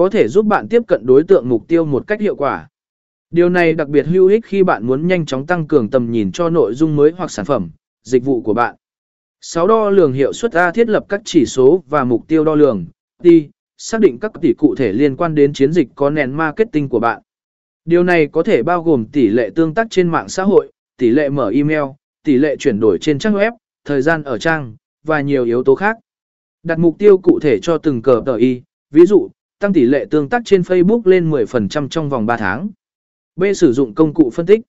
có thể giúp bạn tiếp cận đối tượng mục tiêu một cách hiệu quả. Điều này đặc biệt hữu ích khi bạn muốn nhanh chóng tăng cường tầm nhìn cho nội dung mới hoặc sản phẩm, dịch vụ của bạn. 6. Đo lường hiệu suất A thiết lập các chỉ số và mục tiêu đo lường. D. Xác định các tỷ cụ thể liên quan đến chiến dịch có nền marketing của bạn. Điều này có thể bao gồm tỷ lệ tương tác trên mạng xã hội, tỷ lệ mở email, tỷ lệ chuyển đổi trên trang web, thời gian ở trang, và nhiều yếu tố khác. Đặt mục tiêu cụ thể cho từng cờ tờ y, ví dụ, tăng tỷ lệ tương tác trên Facebook lên 10% trong vòng 3 tháng. B. Sử dụng công cụ phân tích.